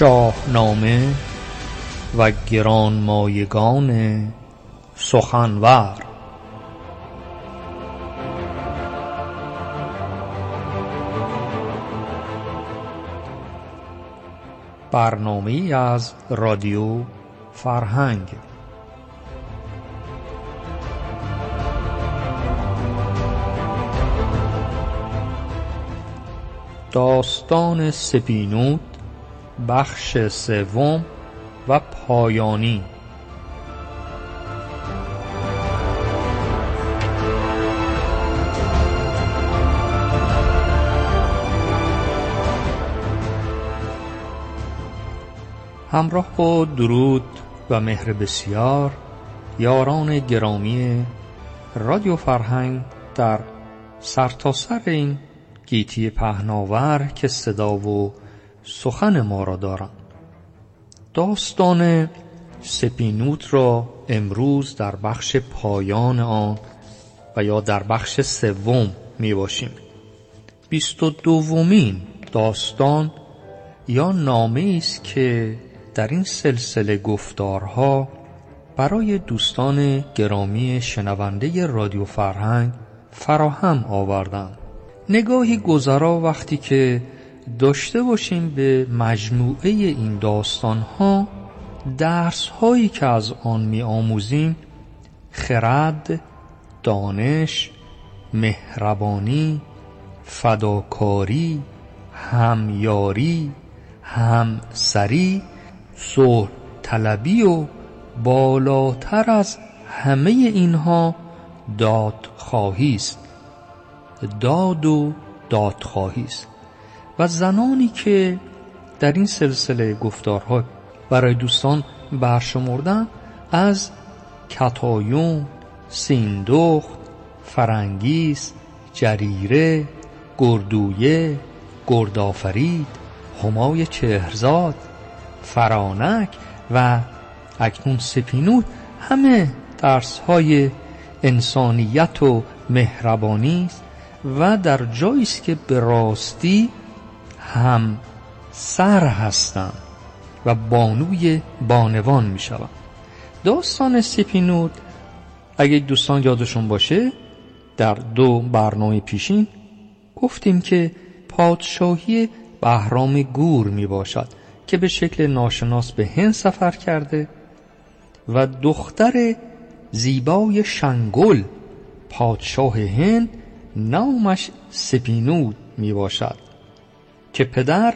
شاهنامه و گرانمایگان سخنور. برنامه از رادیو فرهنگ. داستان سپینود بخش سوم و پایانی. همراه با درود و مهر بسیار یاران گرامی رادیو فرهنگ در سرتاسر سر این گیتی پهناور که صدا و سخن ما را دارم داستان سپینوت را امروز در بخش پایان آن و یا در بخش سوم می باشیم. بیست و دومین داستان یا نامه است که در این سلسله گفتارها برای دوستان گرامی شنونده رادیو فرهنگ فراهم آوردم نگاهی گذرا وقتی که داشته باشیم به مجموعه این داستان ها درس هایی که از آن می آموزیم خرد، دانش، مهربانی، فداکاری، همیاری، همسری، صلح طلبی و بالاتر از همه اینها دادخواهی است. داد و دادخواهی است. و زنانی که در این سلسله گفتارها برای دوستان برشمردن از کتایون، سیندخت، فرنگیس، جریره، گردویه، گردآفرید، همای چهرزاد، فرانک و اکنون سپینود همه درس های انسانیت و مهربانی است و در جایی که به راستی هم سر هستند و بانوی بانوان می شوند داستان سپینود اگه دوستان یادشون باشه در دو برنامه پیشین گفتیم که پادشاهی بهرام گور می باشد که به شکل ناشناس به هند سفر کرده و دختر زیبای شنگل پادشاه هند نامش سپینود می باشد که پدر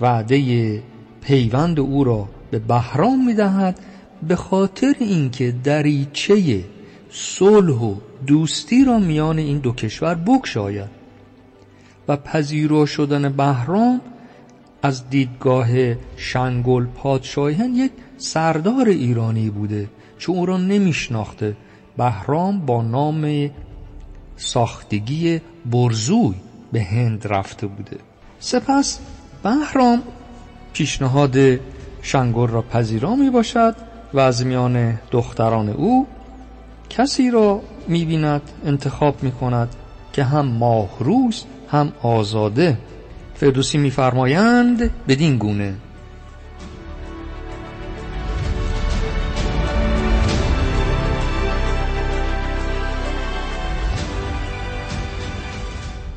وعده پیوند او را به بهرام می دهد به خاطر اینکه دریچه صلح و دوستی را میان این دو کشور بگشاید و پذیرا شدن بهرام از دیدگاه شنگل پادشاهیان یک سردار ایرانی بوده چون او را نمیشناخته. بهرام با نام ساختگی برزوی به هند رفته بوده. سپس بهرام پیشنهاد شنگل را پذیرا می باشد و از میان دختران او کسی را می بیند انتخاب می کند که هم ماهروز هم آزاده. فردوسی میفرمایند بدین گونه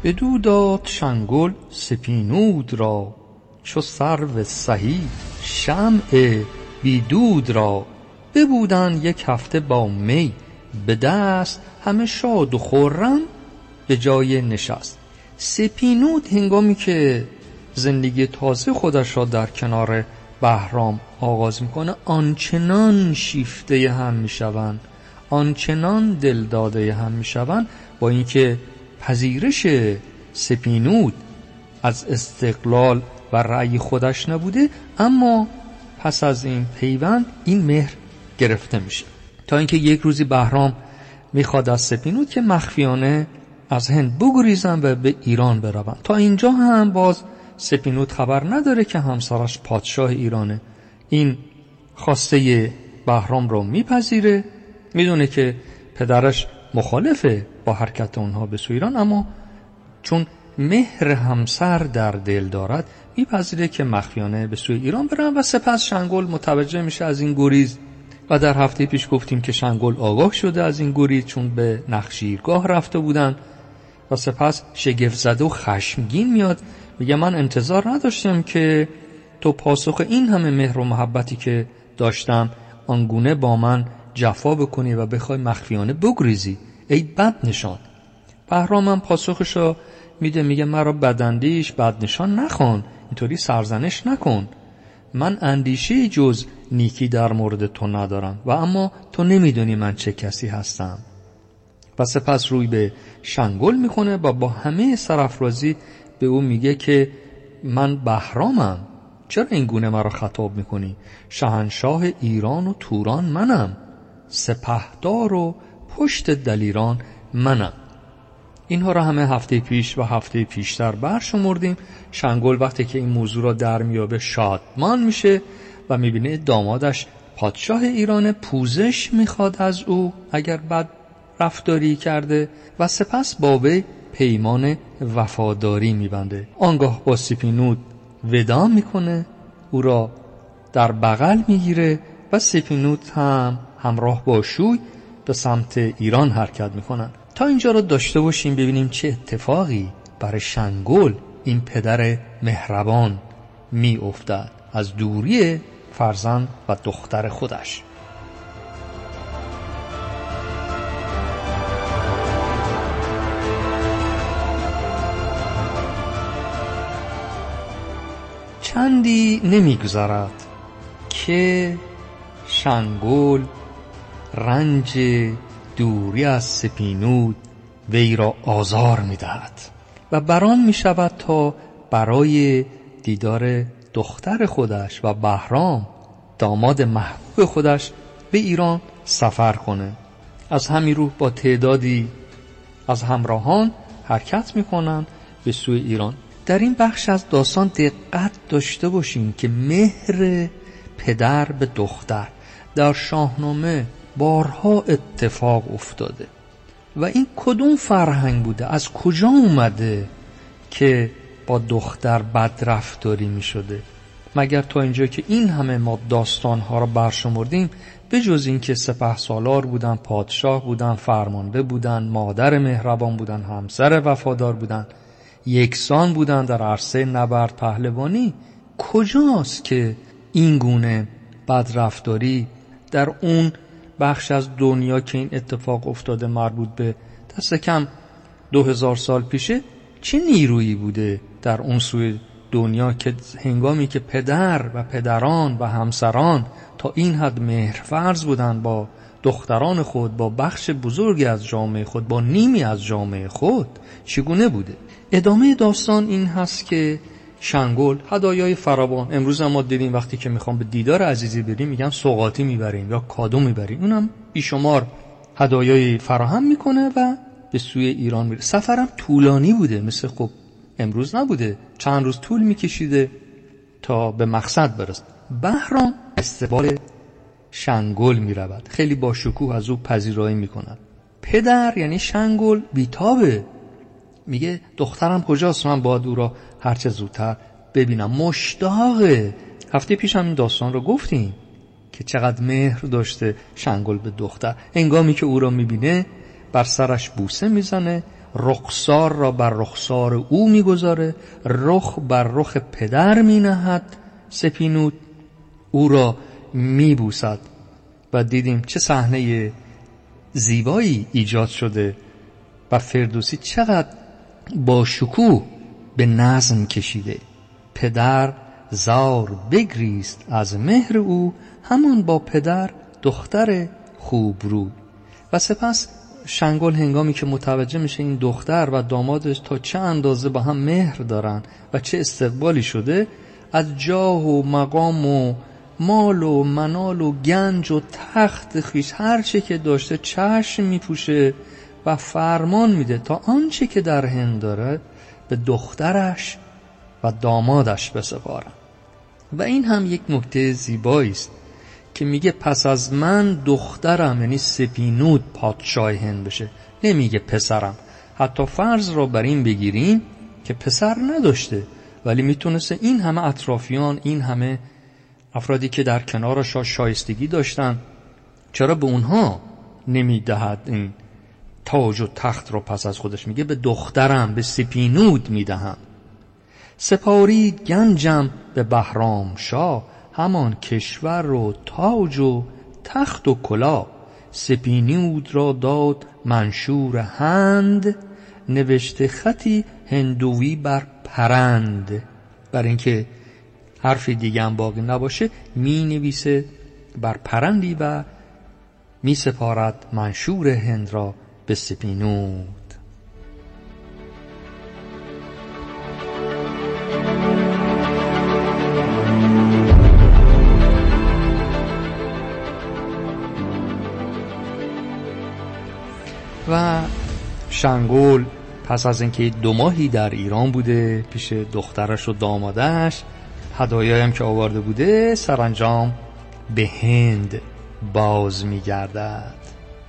بدو داد شنگل سپینود را چو سرو سهی شمع بی دود را. ببودند یک هفته با می به دست همه شاد و خرم به جای نشست. سپینود هنگامی که زندگی تازه خودش را در کنار بهرام آغاز می‌کنه آنچنان شیفته هم می‌شوند آنچنان دلداده هم می‌شوند. با اینکه پذیرش سپینود از استقلال و رأی خودش نبوده اما پس از این پیوند این مهر گرفته میشه. تا اینکه یک روزی بهرام می‌خواد از سپینود که مخفیانه از هند بگریزن و به ایران بروند. تا اینجا هم باز سپینود خبر نداره که همسرش پادشاه ایرانه. این خواسته بهرام رو میپذیره می‌دونه که پدرش مخالفه با حرکت اونها به سوی ایران اما چون مهر همسر در دل دارد میپذیره که مخفیانه به سوی ایران برن و سپس شنگل متوجه میشه از این گریز. و در هفته پیش گفتیم که شنگل آگاه شده از این گریز چون به نخشیرگاه رفته بودن و سپس شگفت زده و خشمگین میاد. میگه من انتظار نداشتم که تو پاسخ این همه مهر و محبتی که داشتم آنگونه با من جفا بکنی و بخوای مخفیانه بگریزی. ای بد نشان. بهرامم پاسخشو میده میگه مرا بدندیش بد نشان نخوان. اینطوری سرزنش نکن. من اندیشه جز نیکی در مورد تو ندارم و اما تو نمی‌دونی من چه کسی هستم. و سپس روی به شنگل می‌کنه و با همه سرافرازی به او میگه که من بهرامم. چرا این گونه مرا خطاب می‌کنی؟ شهنشاه ایران و توران منم. سپهدار و پشت دلیران منم. اینها را همه هفته پیش و هفته پیشتر برشمردیم. شنگل وقتی که این موضوع را در میابه شادمان میشه و می‌بینه دامادش پادشاه ایران پوزش می‌خواد از او اگر بد رفتاری کرده و سپس با پیمان وفاداری میبنده. آنگاه با سپینود ودا می‌کنه او را در بغل می‌گیره و سپینود هم همراه با شوی به سمت ایران حرکت می‌کنن. تا اینجا رو داشته باشیم ببینیم چه اتفاقی برای شنگل این پدر مهربان می افتد از دوری فرزند و دختر خودش. چندی نمیگذرد که شنگول رنج دوری از سپینود وی را آزار می‌دهد و بران می شود تا برای دیدار دختر خودش و بهرام داماد محبوب خودش به ایران سفر کنه. از همین روح با تعدادی از همراهان حرکت می‌کنن به سوی ایران. در این بخش از داستان دقت داشته باشیم که مهر پدر به دختر در شاهنامه بارها اتفاق افتاده. و این کدوم فرهنگ بوده؟ از کجا اومده که با دختر بدرفتاری می شده مگر تا اینجا که این همه ما داستانها را برشمردیم به جز این که سپه سالار بودن پادشاه بودن فرمانده بودن مادر مهربان بودن همسر وفادار بودن یکسان بودن در عرصه نبرد پهلوانی کجاست که این گونه بدرفتاری در اون بخش از دنیا که این اتفاق افتاده مربوط به دست کم دو هزار سال پیشه چه نیرویی بوده در اون سوی دنیا که هنگامی که پدر و پدران و همسران تا این حد مهرفرز بودن با دختران خود با بخش بزرگی از جامعه خود با نیمی از جامعه خود چگونه بوده؟ ادامه داستان این هست که شنگل هدایای فراوان. امروز هم ما دیدیم وقتی که می‌خوام به دیدار عزیزی بریم میگم سوقاتی می‌بریم یا کادو می‌بریم. اونم بیشمار هدایای فراهم می‌کنه و به سوی ایران میره. سفرم طولانی بوده مثل خب امروز نبوده. چند روز طول میکشیده تا به مقصد برسه. بهرام استقبال شنگل می‌رود. خیلی با شکوه از او پذیرایی می‌کند. پدر یعنی شنگل بیتابه. میگه دخترم کجاست؟ من باید او را هرچه زودتر ببینم. مشتاقه. هفته پیش هم این داستان رو گفتیم که چقدر مهر داشته شنگل به دختر. انگامی که او را می‌بینه بر سرش بوسه می‌زنه رخسار را بر رخسار او می‌گذاره رخ بر رخ پدر مینهد. سپینود او را میبوسد و دیدیم چه صحنه زیبایی ایجاد شده و فردوسی. چقدر با شکوه به نظم کشیده. پدر زار بگریست از مهر او همان با پدر دختر خوب رو. و سپس شنگل هنگامی که متوجه میشه این دختر و دامادش تا چه اندازه با هم مهر دارن و چه استقبالی شده از جاه و مقام و مال و منال و گنج و تخت خیش هر چه که داشته چشم میپوشه و فرمان میده تا آنچه که در هند داره به دخترش و دامادش بسپارم. و این هم یک نکته زیبایی است که میگه پس از من دخترم یعنی سپینود پادشاه هند بشه. نمیگه پسرم. حتی فرض را بر این بگیریم که پسر نداشته. ولی می‌تونسته این همه اطرافیان این همه افرادی که در کنارش شایستگی داشتن چرا به اونها نمی‌دهد این تاج و تخت رو پس از خودش میگه به دخترم به سپینود می‌دهم. سپارید گنجم به بهرام شاه همان کشور و تاج و تخت و کلا. سپینود را داد منشور هند نوشته خطی هندوی بر پرند. بر اینکه حرفی دیگه هم باقی نباشه می نویسه بر پرندی و می سپارد منشور هند را به سپینود و شنگول پس از اینکه دو ماهی در ایران بوده پیش دخترش و دامادش هدایایی هم که آورده بوده سرانجام به هند باز میگردد.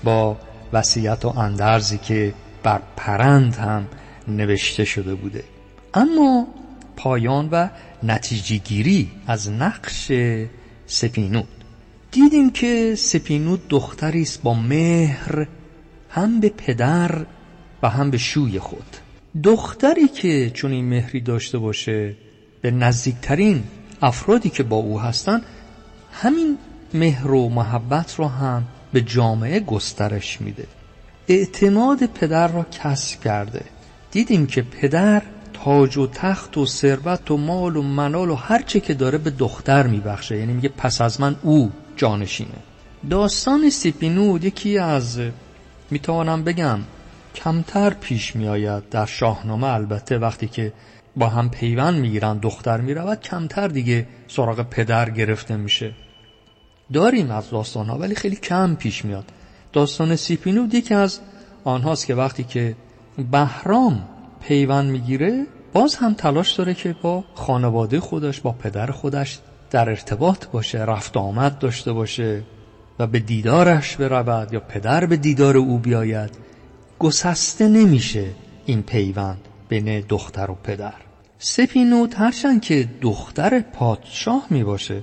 با وصیت و اندرزی که بر پرند هم نوشته شده بوده. اما پایان و نتیجه گیری از نقش سپینود. دیدیم که سپینود دختری است با مهر هم به پدر و هم به شوی خود. دختری که چون این مهری داشته باشه به نزدیکترین افرادی که با او هستن همین مهر و محبت رو هم به جامعه گسترش میده. اعتماد پدر را کسب کرده. دیدیم که پدر تاج و تخت و ثروت و مال و منال و هر چه که داره به دختر میبخشه. یعنی میگه پس از من او جانشینه. داستان سیپینود یکی از می‌توانم بگم کمتر پیش میآید در شاهنامه. البته وقتی که با هم پیوند می‌گیرن دختر می‌رود کمتر دیگه سراغ پدر گرفته میشه. داریم از داستان ها ولی خیلی کم پیش میاد. داستان سیپینود یکی از آنهاست که وقتی که بهرام پیوند می‌گیره باز هم تلاش داره که با خانواده خودش با پدر خودش در ارتباط باشه رفت آمد داشته باشه و به دیدارش برود یا پدر به دیدار او بیاید. گسسته نمیشه این پیوند بین دختر و پدر. سپینود هرچند که دختر پادشاه می باشه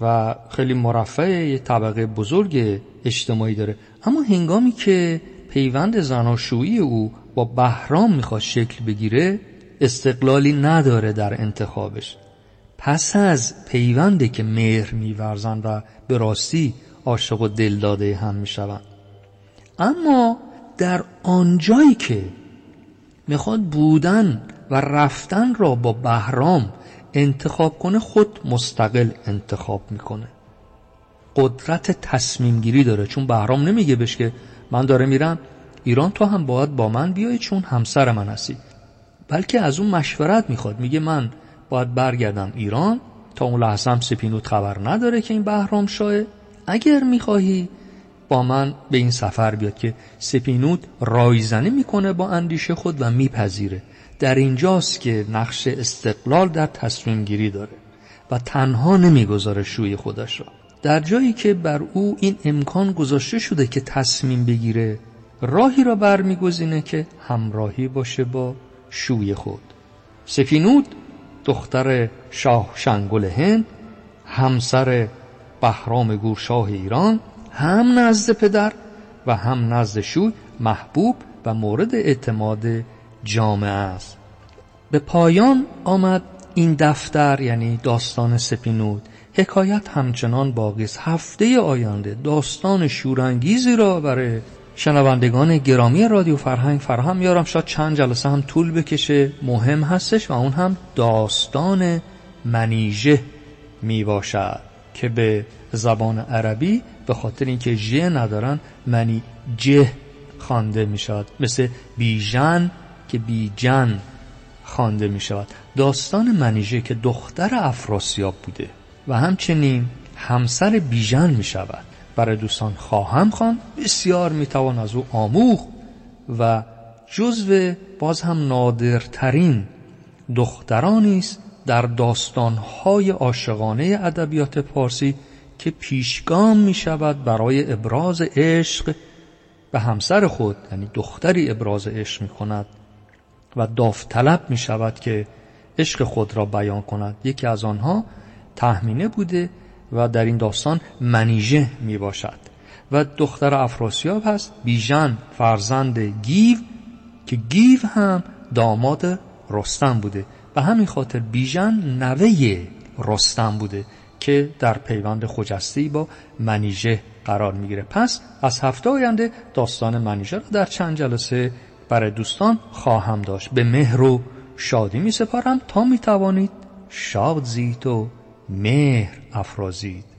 و خیلی مرفع یه طبقه بزرگ اجتماعی داره. اما هنگامی که پیوند زناشویی او با بهرام می‌خواد شکل بگیره استقلالی نداره در انتخابش. پس از پیونده که مهر میورزن و به راستی عاشق و دلداده هم می‌شوند. اما در آنجایی که می‌خواد بودن و رفتن را با بهرام انتخاب کنه خود مستقل انتخاب می‌کنه. قدرت تصمیم گیری داره چون بهرام نمیگه بهش که من داره میرم. ایران تو هم باید با من بیای چون همسر من هستی. بلکه از اون مشورت می‌خواد. میگه من باید برگردم ایران. تا اون لحظه هم سپینود خبر نداره که این بهرام شاه اگر می‌خواهی با من به این سفر بیاد که سپینود رایزنی می‌کنه با اندیشه خود و میپذیره. در اینجاست که نقش استقلال در تصمیم گیری داره و تنها نمی‌گذاره شوی خودش را. در جایی که بر او این امکان گذاشته شده که تصمیم بگیره راهی را برمیگزینه که همراهی باشه با شوی خود. سپینود دختر شاه شنگل هند همسر بهرام گورشاه ایران هم نزد پدر و هم نزد شوی محبوب و مورد اعتماد جامعه است. به پایان آمد این دفتر یعنی داستان سپینود. حکایت همچنان باقی است هفته آینده داستان شورانگیزی را برای شنوندگان گرامی رادیو فرهنگ فراهم میارم شاید چند جلسه هم طول بکشه. مهم هستش و اون هم داستان منیژه می باشد که به زبان عربی به خاطر اینکه ژ ندارن منی جه خوانده می شود مثل بیژن که بیجن خوانده می شود. داستان منیژه که دختر افراسیاب بوده و همچنین همسر بیژن می شود. برای دوستان خواهم خوان بسیار می توان از او آموخ و جزو باز هم نادرترین دخترانی است در داستانهای عاشقانه ادبیات پارسی که پیشگام می شود برای ابراز عشق به همسر خود یعنی دختری ابراز عشق می کند. و داوطلب می شود که عشق خود را بیان کند. یکی از آنها تهمینه بوده و در این داستان منیژه می باشد و دختر افراسیاب هست بیژن فرزند گیو که گیو هم داماد رستم بوده. و همین خاطر بیژن نوه رستم بوده که در پیوند خجستی با منیژه قرار می‌گیره. پس از هفته آینده داستان منیژه را در چند جلسه برای دوستان خواهم داشت. به مهر و شادی می سپارم تا می توانید شاد زید و مهر افرازید.